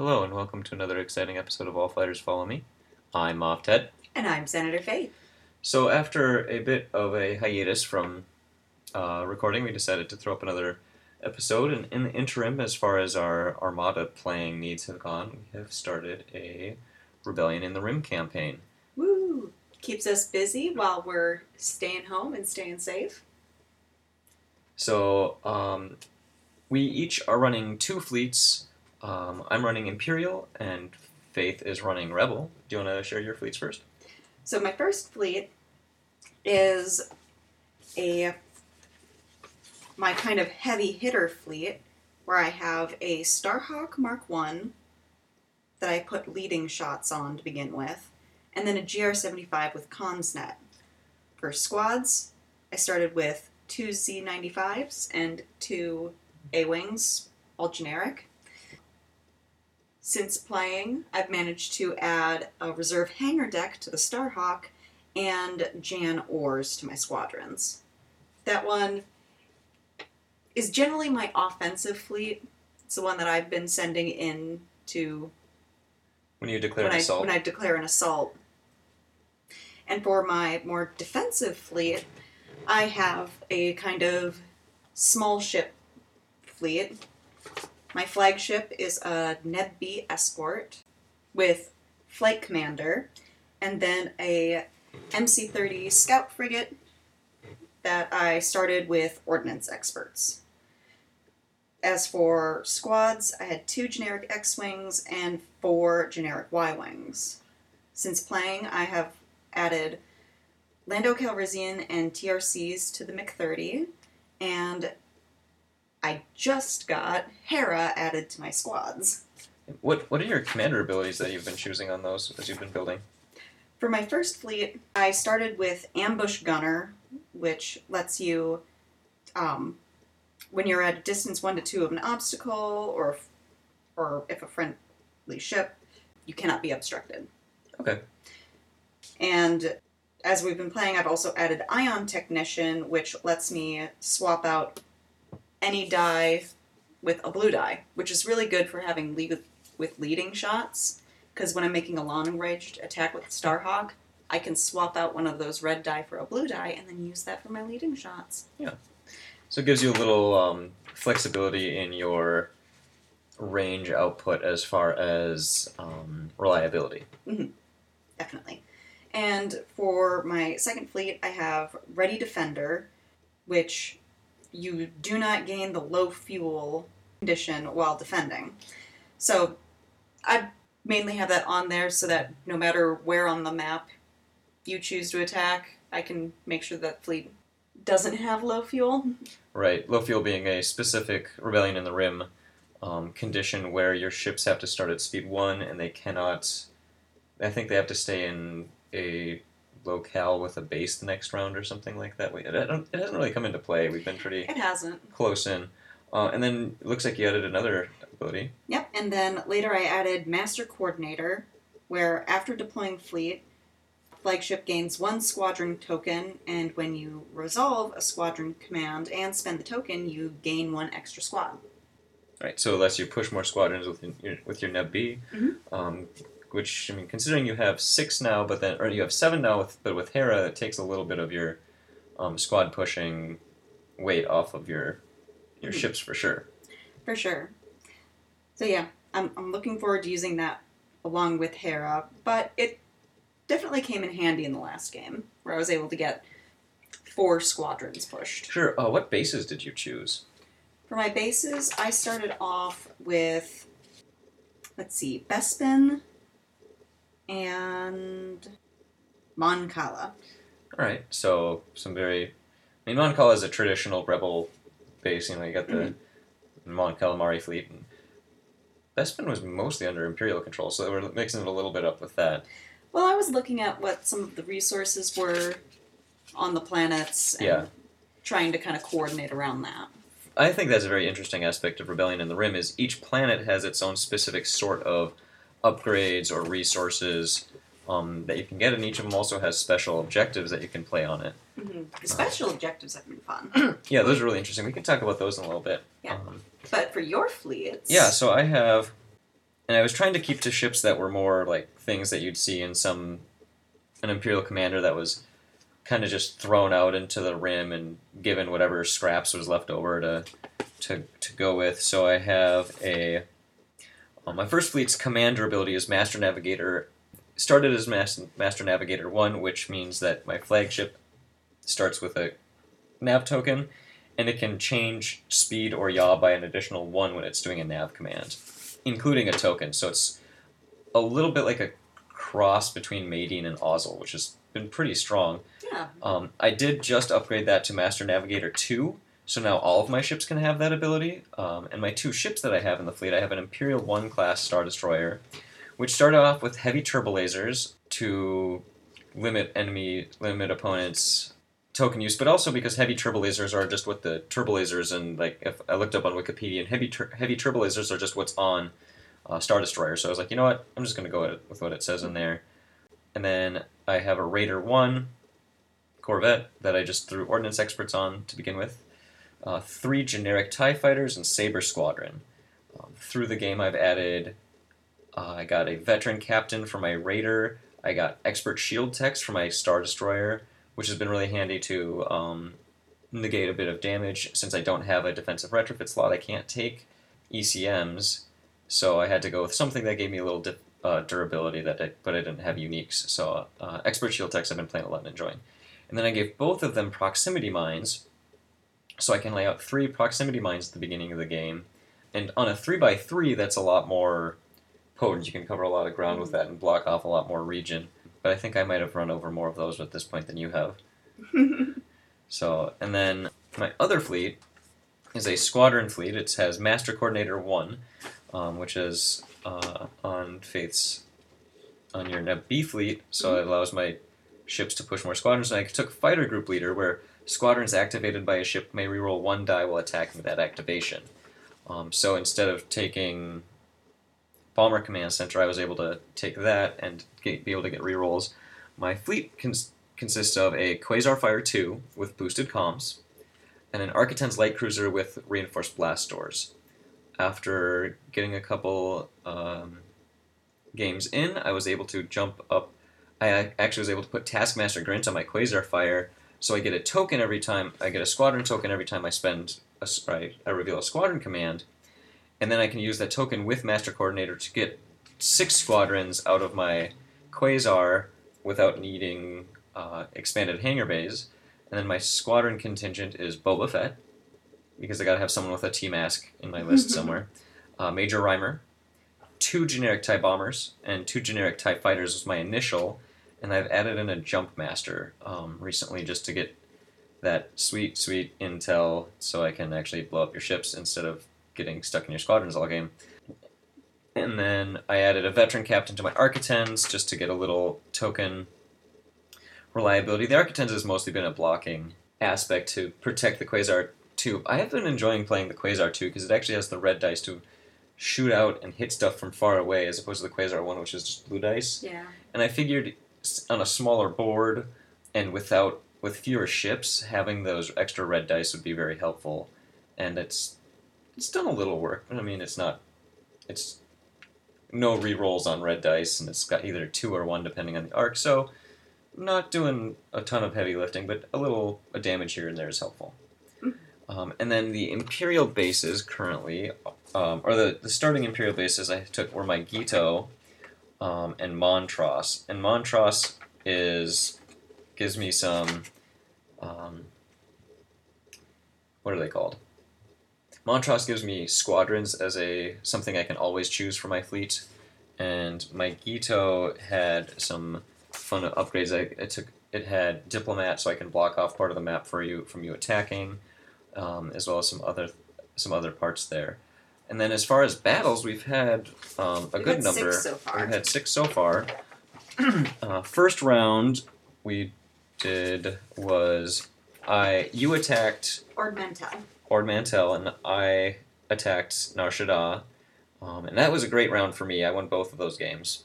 Hello, and welcome to another exciting episode of All Fighters Follow Me. I'm Moff Ted. And I'm Senator Faith. So, after a bit of a hiatus from uh, recording, we decided to throw up another episode. And in the interim, as far as our Armada playing needs have gone, we have started a Rebellion in the Rim campaign. Woo! Keeps us busy while we're staying home and staying safe. So, um, we each are running two fleets. Um, I'm running Imperial, and Faith is running Rebel. Do you want to share your fleets first? So my first fleet is a my kind of heavy hitter fleet where I have a Starhawk Mark 1 that I put leading shots on to begin with, and then a GR75 with Comms Net. For squads, I started with two Z95s and two A-Wings, all generic. Since playing, I've managed to add a reserve hangar deck to the Starhawk and Jan Ors to my squadrons. That one is generally my offensive fleet. It's the one that I've been sending in to When you declare when an I, assault. when I declare an assault. And for my more defensive fleet, I have a kind of small ship fleet. My flagship is a Neb B escort with flight commander, and then a MC-30 scout frigate that I started with ordnance experts. As for squads, I had two generic X-wings and four generic Y-wings. Since playing, I have added Lando Calrissian and TRCs to the MC-30, and I just got Hera added to my squads. What What are your commander abilities that you've been choosing on those as you've been building? For my first fleet, I started with Ambush Gunner, which lets you, um, when you're at a distance one to two of an obstacle, or if, or if a friendly ship, you cannot be obstructed. Okay. And as we've been playing, I've also added Ion Technician, which lets me swap out any die with a blue die, which is really good for having lead with leading shots. Because when I'm making a long range attack with Starhawk, I can swap out one of those red die for a blue die and then use that for my leading shots. Yeah. So it gives you a little um, flexibility in your range output as far as um, reliability. Definitely. And for my second fleet, I have Ready Defender, which you do not gain the low fuel condition while defending. So I mainly have that on there so that no matter where on the map you choose to attack, I can make sure that fleet doesn't have low fuel. Right. Low fuel being a specific Rebellion in the Rim um, condition where your ships have to start at speed one and they cannot. I think they have to stay in a locale with a base the next round or something like that. We- It, it hasn't really come into play. We've been pretty It hasn't. close in. Uh, and then it looks like you added another ability. Yep, and then later I added Master Coordinator, where after deploying fleet, flagship gains one squadron token, and when you resolve a squadron command and spend the token, you gain one extra squad. Right. So it lets you push more squadrons with your, with your Neb B, Mhm. um, which I mean, considering you have six now, but then or you have seven now, with but with Hera, it takes a little bit of your um, squad pushing weight off of your your Mhm. ships for sure. For sure. So yeah, I'm, I'm looking forward to using that along with Hera, but it definitely came in handy in the last game, where I was able to get four squadrons pushed. Sure. Uh, what bases did you choose? For my bases, I started off with, let's see, Bespin and Mon Cala. All right. So some very. I mean, Mon Cala is a traditional rebel base. You know, you got the Mhm. Mon Calamari fleet. And Bespin was mostly under Imperial control, so they were mixing it a little bit up with that. Well, I was looking at what some of the resources were on the planets and Yeah. trying to kind of coordinate around that. I think that's a very interesting aspect of Rebellion in the Rim is each planet has its own specific sort of upgrades or resources um, that you can get, and each of them also has special objectives that you can play on it. hmm The special objectives have been fun. Yeah, those are really interesting. We can talk about those in a little bit. Yeah. Um, but for your fleets, yeah, so I have and I was trying to keep to ships that were more like things that you'd see in some an Imperial commander that was kind of just thrown out into the rim and given whatever scraps was left over to to, to go with. So I have a uh, my first fleet's commander ability is Master Navigator. Started as Mas- Master Navigator one, which means that my flagship starts with a nav token, and it can change speed or yaw by an additional one when it's doing a nav command, including a token. So it's a little bit like a cross between Madine and Ozzel, which has been pretty strong. Yeah. Um, I did just upgrade that to Master Navigator 2, so now all of my ships can have that ability. Um, and my two ships that I have in the fleet, I have an Imperial 1 class Star Destroyer, which started off with heavy turbo lasers to limit enemy, limit opponents' token use, but also because heavy turbo lasers are just what the turbo lasers and like if I looked up on Wikipedia, and heavy tur- heavy turbo lasers are just what's on uh, Star Destroyer. So I was like, you know what, I'm just gonna go with what it says in there. And then I have a Raider 1 Corvette that I just threw Ordnance Experts on to begin with. Uh, three generic TIE fighters and Saber Squadron. Um, through the game, I've added. Uh, I got a veteran captain for my Raider. I got expert shield techs for my Star Destroyer, which has been really handy to um, negate a bit of damage. Since I don't have a defensive retrofit slot, I can't take ECMs, so I had to go with something that gave me a little di- uh, durability that I, but I didn't have uniques. So uh, expert shield techs I've been playing a lot and enjoying. And then I gave both of them proximity mines, so I can lay out three proximity mines at the beginning of the game. And on a three by three, that's a lot more potent. You can cover a lot of ground with that and block off a lot more region. But I think I might have run over more of those at this point than you have. So, and then my other fleet is a squadron fleet. It has Master Coordinator 1, um, which is uh, on Faith's, on your Neb B fleet, so it allows my ships to push more squadrons. And I took Fighter Group Leader, where squadrons activated by a ship may reroll one die while attacking that activation. Um, so instead of taking Bomber Command Center, I was able to take that and get, be able to get rerolls. My fleet cons- consists of a Quasar Fire 2 with boosted comms, and an Arquitens light cruiser with reinforced blast doors. After getting a couple um, games in, I was able to jump up. I actually was able to put Taskmaster Grint on my Quasar Fire, so I get a token every time. I get a squadron token every time I spend. A, I, I reveal a squadron command, and then I can use that token with Master Coordinator to get six squadrons out of my Quasar without needing uh, expanded hangar bays. And then my squadron contingent is Boba Fett, because I gotta have someone with a T mask in my list somewhere. Uh, Major Rhymer, two generic TIE bombers, and two generic TIE fighters was my initial, and I've added in a Jump Master um, recently just to get that sweet, sweet intel so I can actually blow up your ships instead of getting stuck in your squadrons all game. And then I added a veteran captain to my Arquitens just to get a little token reliability. The Arquitens has mostly been a blocking aspect to protect the Quasar 2. I have been enjoying playing the Quasar 2 because it actually has the red dice to shoot out and hit stuff from far away as opposed to the Quasar 1, which is just blue dice. yeah. And I figured on a smaller board and without with fewer ships, having those extra red dice would be very helpful. And it's it's done a little work, but I mean it's not it's no re-rolls on red dice and it's got either two or one depending on the arc, so not doing a ton of heavy lifting, but a little a damage here and there is helpful. Um, and then the Imperial bases currently, um, or the, the starting Imperial bases I took were Mygeeto, um, and Montross. And Montross is gives me some um, what are they called? Montross gives me squadrons as a something I can always choose for my fleet, and my Gito had some fun upgrades. I, I took it had diplomat, so I can block off part of the map for you from you attacking, um, as well as some other some other parts there. And then as far as battles, we've had um, a We've good had number. six so far. We've had six so far. uh, first round we did was I you attacked Ord Mantell. Ord Mantell and I attacked Nar Shaddaa. Um, and that was a great round for me. I won both of those games.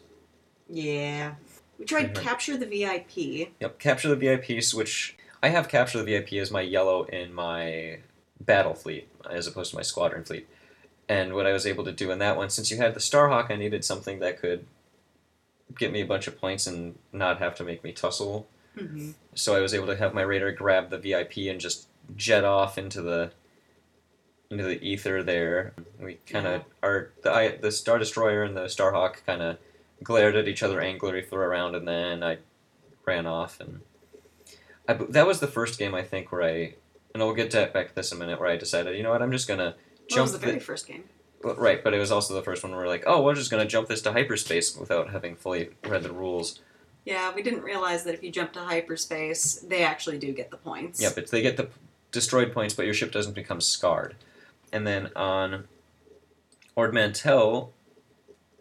Yeah. We tried Mhm. capture the VIP. Yep, capture the VIPs, which I have capture the VIP as my yellow in my battle fleet as opposed to my squadron fleet. And what I was able to do in that one, since you had the Starhawk, I needed something that could get me a bunch of points and not have to make me tussle. Mm-hmm. So I was able to have my raider grab the VIP and just jet off into the into the ether there. We kind of our the I, the Star Destroyer and the Starhawk kind of glared at each other angrily for a round, and then I ran off and I, that was the first game I think where I and we'll get to back to this in a minute where I decided you know what I'm just gonna That was jump the very the- first game. well, right, but it was also the first one where we're like, oh, we're just gonna jump this to hyperspace without having fully read the rules. Yeah, we didn't realize that if you jump to hyperspace, they actually do get the points. Yeah, but they get the destroyed points, but your ship doesn't become scarred. And then on Ord Mantell,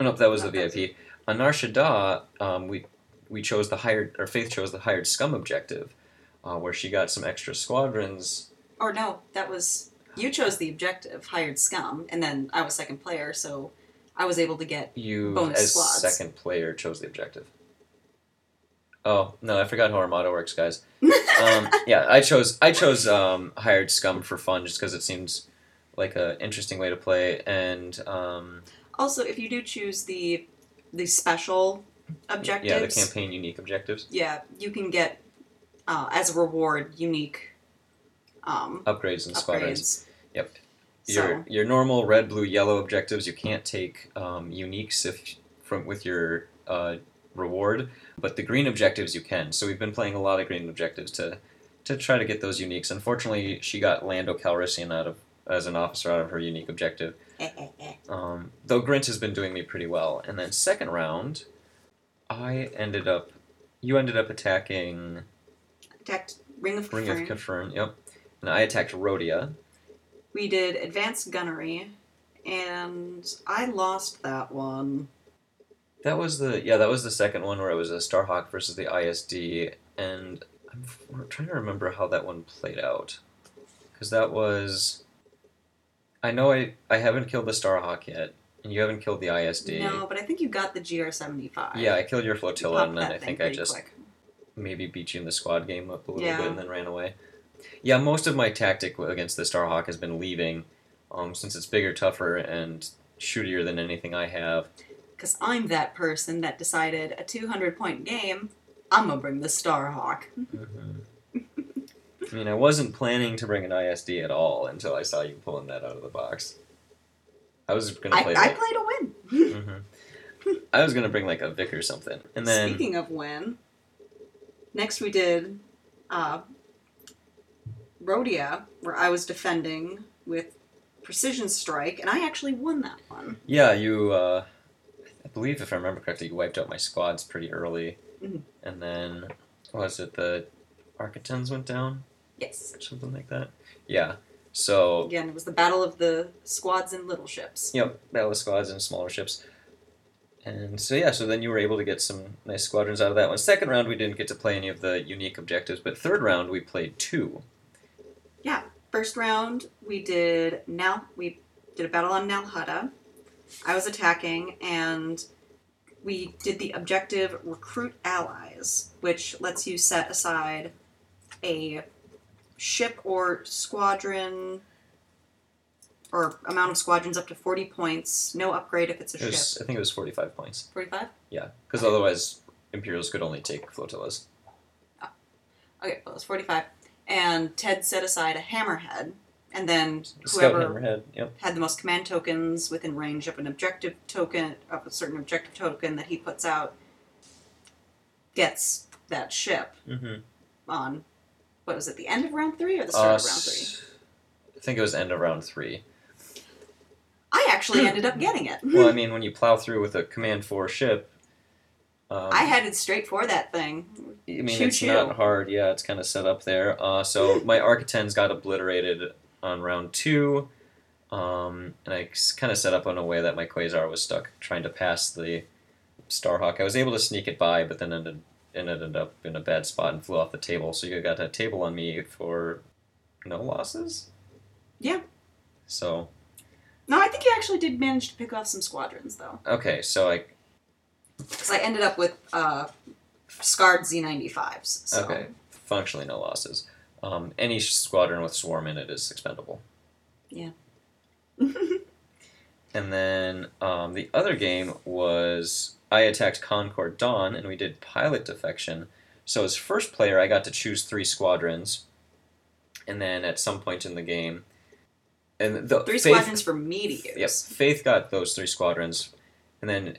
oh, nope, that was No, the that was VIP. On Nar Shaddaa, um, we we chose the hired, or Faith chose the hired scum objective, uh, where she got some extra squadrons. Or no, that was you chose the objective, hired scum, and then I was second player, so I was able to get You, Bonus as squads. second player, chose the objective. Oh no, I forgot how Armada works, guys. um, yeah, I chose I chose um, hired scum for fun just because it seems like an interesting way to play, and um, Also, if you do choose the the special objectives, yeah, the campaign unique objectives, yeah, you can get uh, as a reward unique um, upgrades and squadrons. Yep. So Your your normal red, blue, yellow objectives you can't take um, uniques if from with your uh, reward, but the green objectives you can. So we've been playing a lot of green objectives to to try to get those uniques. Unfortunately, she got Lando Calrissian out of as an officer out of her unique objective. Um, though Grint has been doing me pretty well. And then second round, I ended up, you ended up attacking attacked Ring of Ring Kafrene. of Kafrene, yep. And I attacked Rhodia. we did advanced gunnery, and I lost that one. That was the yeah, that was the second one where it was a Starhawk versus the ISD, and I'm trying to remember how that one played out, because that was. I know I I haven't killed the Starhawk yet, and you haven't killed the ISD. No, but I think you got the GR75. Yeah, I killed your flotilla, popped and then I think I just quick. maybe beat you in the squad game up a little Yeah. bit and then ran away. Yeah, most of my tactic against the Starhawk has been leaving, um, since it's bigger, tougher, and shootier than anything I have. Because I'm that person that decided a 200 point game, I'm gonna bring the Starhawk. I mean, I wasn't planning to bring an ISD at all until I saw you pulling that out of the box. I was gonna play. I like, played a win. Mhm. I was gonna bring like a Vic or something, and then Speaking of win, next we did uh, Rhodia, where I was defending with Precision Strike, and I actually won that one. yeah, you. Uh, I believe if I remember correctly, you wiped out my squads pretty early, Mhm. and then was it the Arquitens went down Yes. something like that? Yeah. So Again, it was the battle of the squads and little ships. Yep, battle of squads and smaller ships. And so yeah, so then you were able to get some nice squadrons out of that one. Second round we didn't get to play any of the unique objectives, but third round we played two. First round, we did now we did a battle on Nal Hutta. I was attacking, and we did the objective recruit allies, which lets you set aside a ship or squadron or amount of squadrons up to 40 points. No upgrade if it's a It was, ship. I think it was forty-five points. 45? Yeah, because otherwise Imperials could only take flotillas. Uh, okay, well, it's 45. And Ted set aside a hammerhead, and then whoever. Yep. had the most command tokens within range of an objective token of a certain objective token that he puts out gets that ship Mm-hmm. on what was it the end of round three or the start of round three I think it was end of round three. i actually ended up getting it Well, I mean, when you plow through with a command four ship, um, i headed straight for that thing I mean, Choo it's choo. not hard. Yeah, it's kind of set up there. Uh, so my Arquitens got obliterated on round two, um, and I kind of set up in a way that my Quasar was stuck trying to pass the Starhawk. I was able to sneak it by, but then ended ended up in a bad spot and flew off the table. So you got a table on me for no losses. Yeah. So no i think you actually did manage to pick off some squadrons though okay, so I because i ended up with uh, scarred z95s so okay functionally no losses. Um, any squadron with swarm in it is expendable. Yeah. and then um, the other game was I attacked Concord Dawn, and we did pilot defection. So as first player, I got to choose three squadrons, and then at some point in the game, and the Three Faith, squadrons for me to use. Yep, Faith got those three squadrons, and then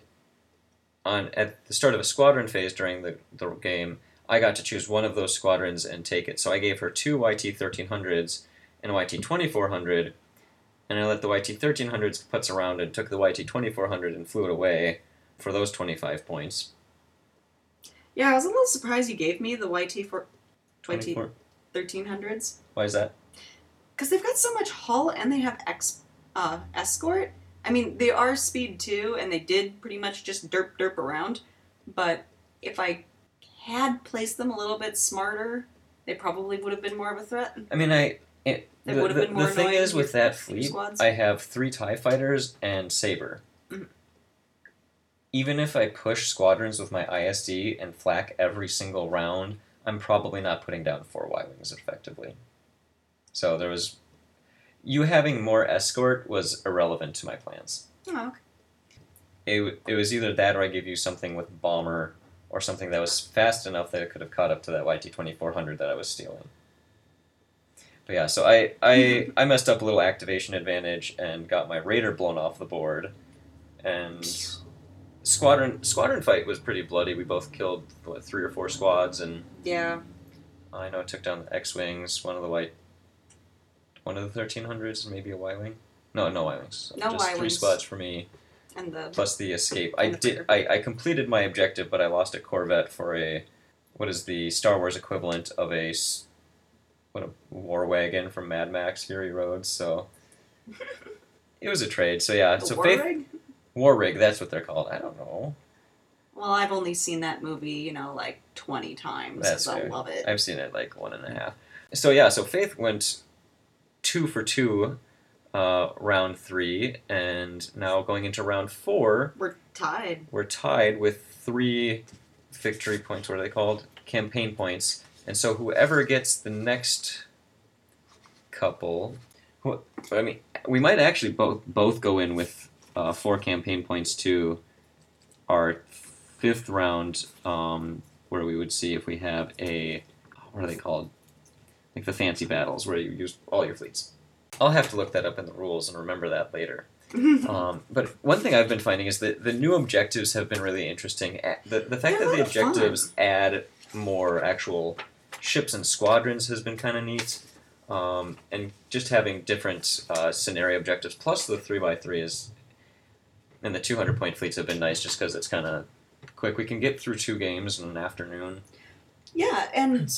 on at the start of a squadron phase during the, the game, I got to choose one of those squadrons and take it. So I gave her two YT thirteen hundreds and a YT twenty four hundred, and I let the YT thirteen hundreds putz around and took the YT twenty four hundred and flew it away for those twenty five points. Yeah, I was a little surprised you gave me the YT for 20 24. 1300s. Why is that? Because they've got so much hull and they have ex, uh, escort. I mean, they are speed too, and they did pretty much just derp derp around. But if I had placed them a little bit smarter, they probably would have been more of a threat. I mean, I. It, They the, would have the, been more the thing is with that fleet, squads. I have three TIE fighters and Saber. Mhm. Even if I push squadrons with my ISD and flak every single round, I'm probably not putting down four Y Wings effectively. So there was. You having more escort was irrelevant to my plans. Oh, okay. It, it was either that or I give you something with Bomber or something that was fast enough that it could have caught up to that YT 2400 that I was stealing. But yeah, so I, I, mm-hmm. I messed up a little activation advantage and got my Raider blown off the board. And squadron squadron fight was pretty bloody. We both killed what, three or four squads, and Yeah. I know it took down the X wings, one of the white, one of the thirteen hundreds, maybe a Y wing. No, no Y wings. No Just three Y-wings. squads for me And the plus the escape. I the did. I, I completed my objective, but I lost a Corvette for a what is the Star Wars equivalent of a what a war wagon from Mad Max Fury Road. So it was a trade. So yeah. the so war Faith rig? War Rig. That's what they're called. I don't know. Well, I've only seen that movie, you know, like 20 times. That's I love it. I've seen it like one and a half. So yeah. So Faith went two for two. Uh, round three, and now going into round four, We're tied. we're tied with three victory points. What are they called? Campaign points. And so whoever gets the next couple, who, I mean, we might actually both both go in with uh, four campaign points to our fifth round, um, where we would see if we have a what are they called? Like the fancy battles where you use all your fleets. I'll have to look that up in the rules and remember that later. Um, but one thing I've been finding is that the new objectives have been really interesting. The, the fact They're that the of fun. objectives add more actual ships and squadrons has been kind of neat. Um, and just having different uh, scenario objectives, plus the 3x3 is. And the 200 point fleets have been nice just because it's kind of quick. We can get through two games in an afternoon. yeah, and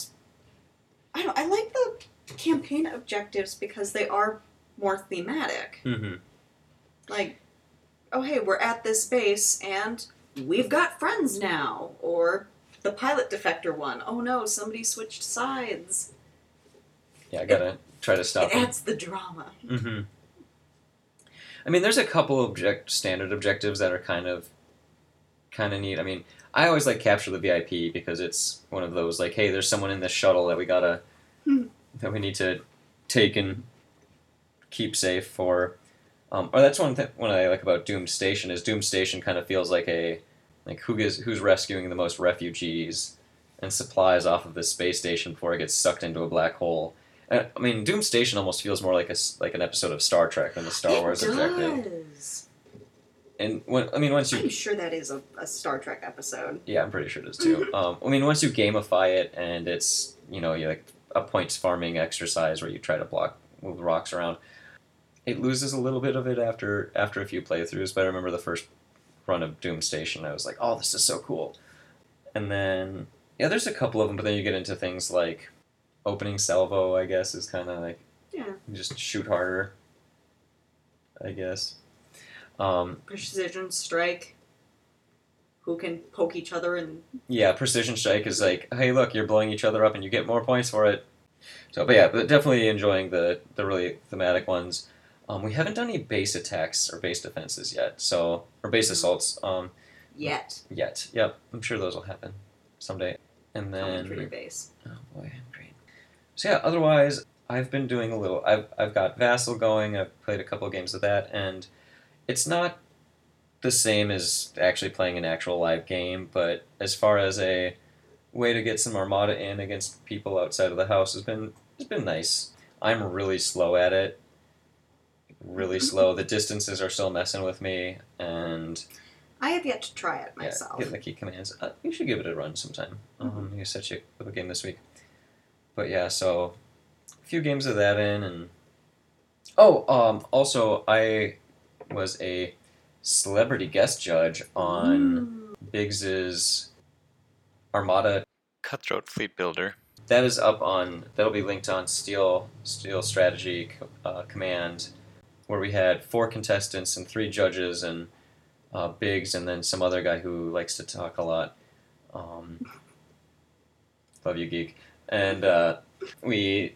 I don't. I like the campaign objectives because they are more thematic. Mm-hmm. Like, oh hey, we're at this base and we've got friends now, or the pilot defector one. Oh no, somebody switched sides. Yeah, I gotta try to stop it adds the drama. Mm-hmm. I mean, there's a couple object standard objectives that are kind of kind of neat. I mean, I always like capture the VIP because it's one of those like, hey, there's someone in this shuttle that we gotta Hmm. that we need to take and keep safe for. Um, or that's one thing one I like about Doom Station is Doom Station kind of feels like a like who is who's rescuing the most refugees and supplies off of this space station before it gets sucked into a black hole. Uh, I mean, Doom Station almost feels more like a like an episode of Star Trek than the Star it Wars does. objective. And when I mean, once you I'm sure that is a, a Star Trek episode. yeah, I'm pretty sure it is too. um, I mean, once you gamify it and it's you know you like a points farming exercise where you try to block move rocks around, it loses a little bit of it after after a few playthroughs. But I remember the first run of Doom Station, I was like, oh, this is so cool. And then yeah, there's a couple of them, but then you get into things like opening salvo. I guess is kind of like Yeah. you just shoot harder. I guess. Um, Precision strike. Who can poke each other and Yeah, precision strike is like, hey, look, you're blowing each other up, and you get more points for it. So, but yeah, but definitely enjoying the the really thematic ones. Um, we haven't done any base attacks or base defenses yet, so or base assaults um, yet. yet. Yep, I'm sure those will happen someday. And then. then, base. oh boy, I'm great. So yeah, otherwise, I've been doing a little. I've I've got Vassal going. I've played a couple of games of that, and it's not the same as actually playing an actual live game, but as far as a way to get some Armada in against people outside of the house has been has been nice. I'm really slow at it. Really slow. The distances are still messing with me, and I have yet to try it yeah, myself. getting the key commands. Uh, you should give it a run sometime. Um, you set you up a game this week. But yeah, so a few games of that in, and oh, um, also I was a celebrity guest judge on Mm. Biggs's Armada. Cutthroat Fleet Builder. That is up on. That'll be linked on Steel Steel Strategy uh, Command, where we had four contestants and three judges and uh, Biggs and then some other guy who likes to talk a lot. Um, love you, geek. And uh, we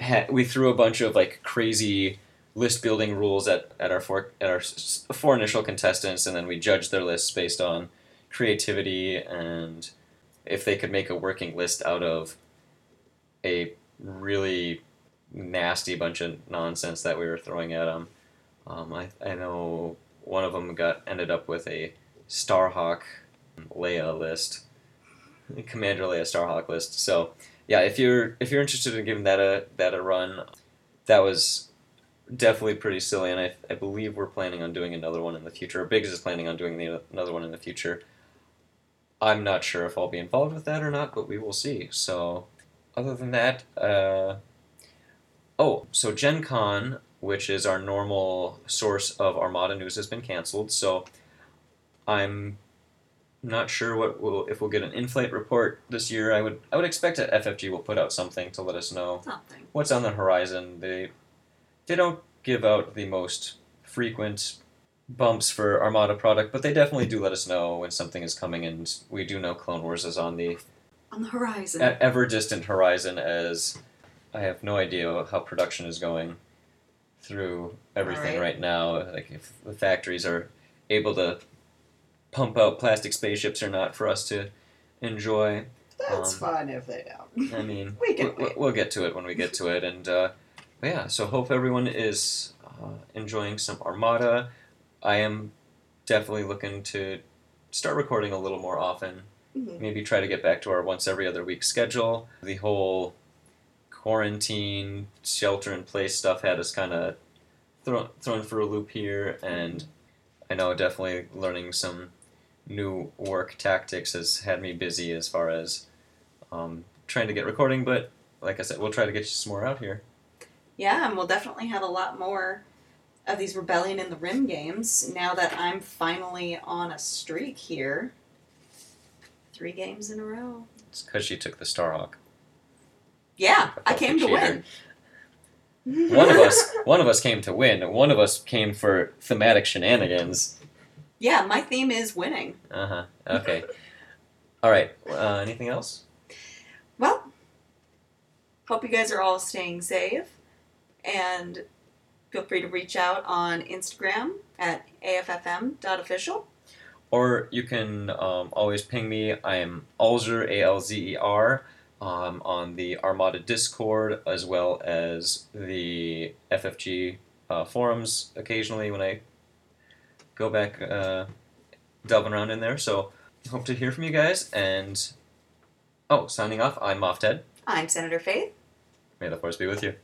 had we threw a bunch of like crazy list building rules at, at our four at our four initial contestants, and then we judged their lists based on creativity and if they could make a working list out of a really nasty bunch of nonsense that we were throwing at them. Um, I, I know one of them got ended up with a Starhawk Leia list, Commander Leia Starhawk list. So yeah, if you're if you're interested in giving that a that a run, that was definitely pretty silly, and I, I believe we're planning on doing another one in the future. Biggs is planning on doing the, another one in the future. I'm not sure if I'll be involved with that or not, but we will see. So, other than that, uh, oh, so Gen Con, which is our normal source of Armada news, has been canceled. So, I'm not sure what we'll, if we'll get an in-flight report this year. I would I would expect that FFG will put out something to let us know Something. what's on the horizon. They they don't give out the most frequent bumps for Armada product, but they definitely do let us know when something is coming, and we do know Clone Wars is on the On the horizon. ever distant horizon. As I have no idea how production is going through everything Alright. right now. Like if the factories are able to pump out plastic spaceships or not for us to enjoy. That's um, fine if they don't. I mean, We can we'll, we'll get to it when we get to it, and uh, but yeah. So hope everyone is uh, enjoying some Armada. I am definitely looking to start recording a little more often. Mhm. Maybe try to get back to our once every other week schedule. The whole quarantine, shelter in place stuff had us kind of thrown thrown for a loop here, and I know definitely learning some new work tactics has had me busy as far as um, trying to get recording. But like I said, we'll try to get you some more out here. Yeah, and we'll definitely have a lot more of these Rebellion in the Rim games now that I'm finally on a streak here. Three games in a row. It's because she took the Starhawk. Yeah, I came to win. One of us, one of us came to win. One of us came for thematic shenanigans. Yeah, my theme is winning. Uh huh. Okay. All right. Uh, anything else? Well, hope you guys are all staying safe. And feel free to reach out on Instagram at AFFM.official. Or you can um, always ping me. I am Alzer A L Z E R um, on the Armada Discord as well as the FFG uh, forums occasionally when I go back uh, delving around in there. So hope to hear from you guys. And oh, signing off. I'm Moff Ted. I'm Senator Faith. May the force be with you.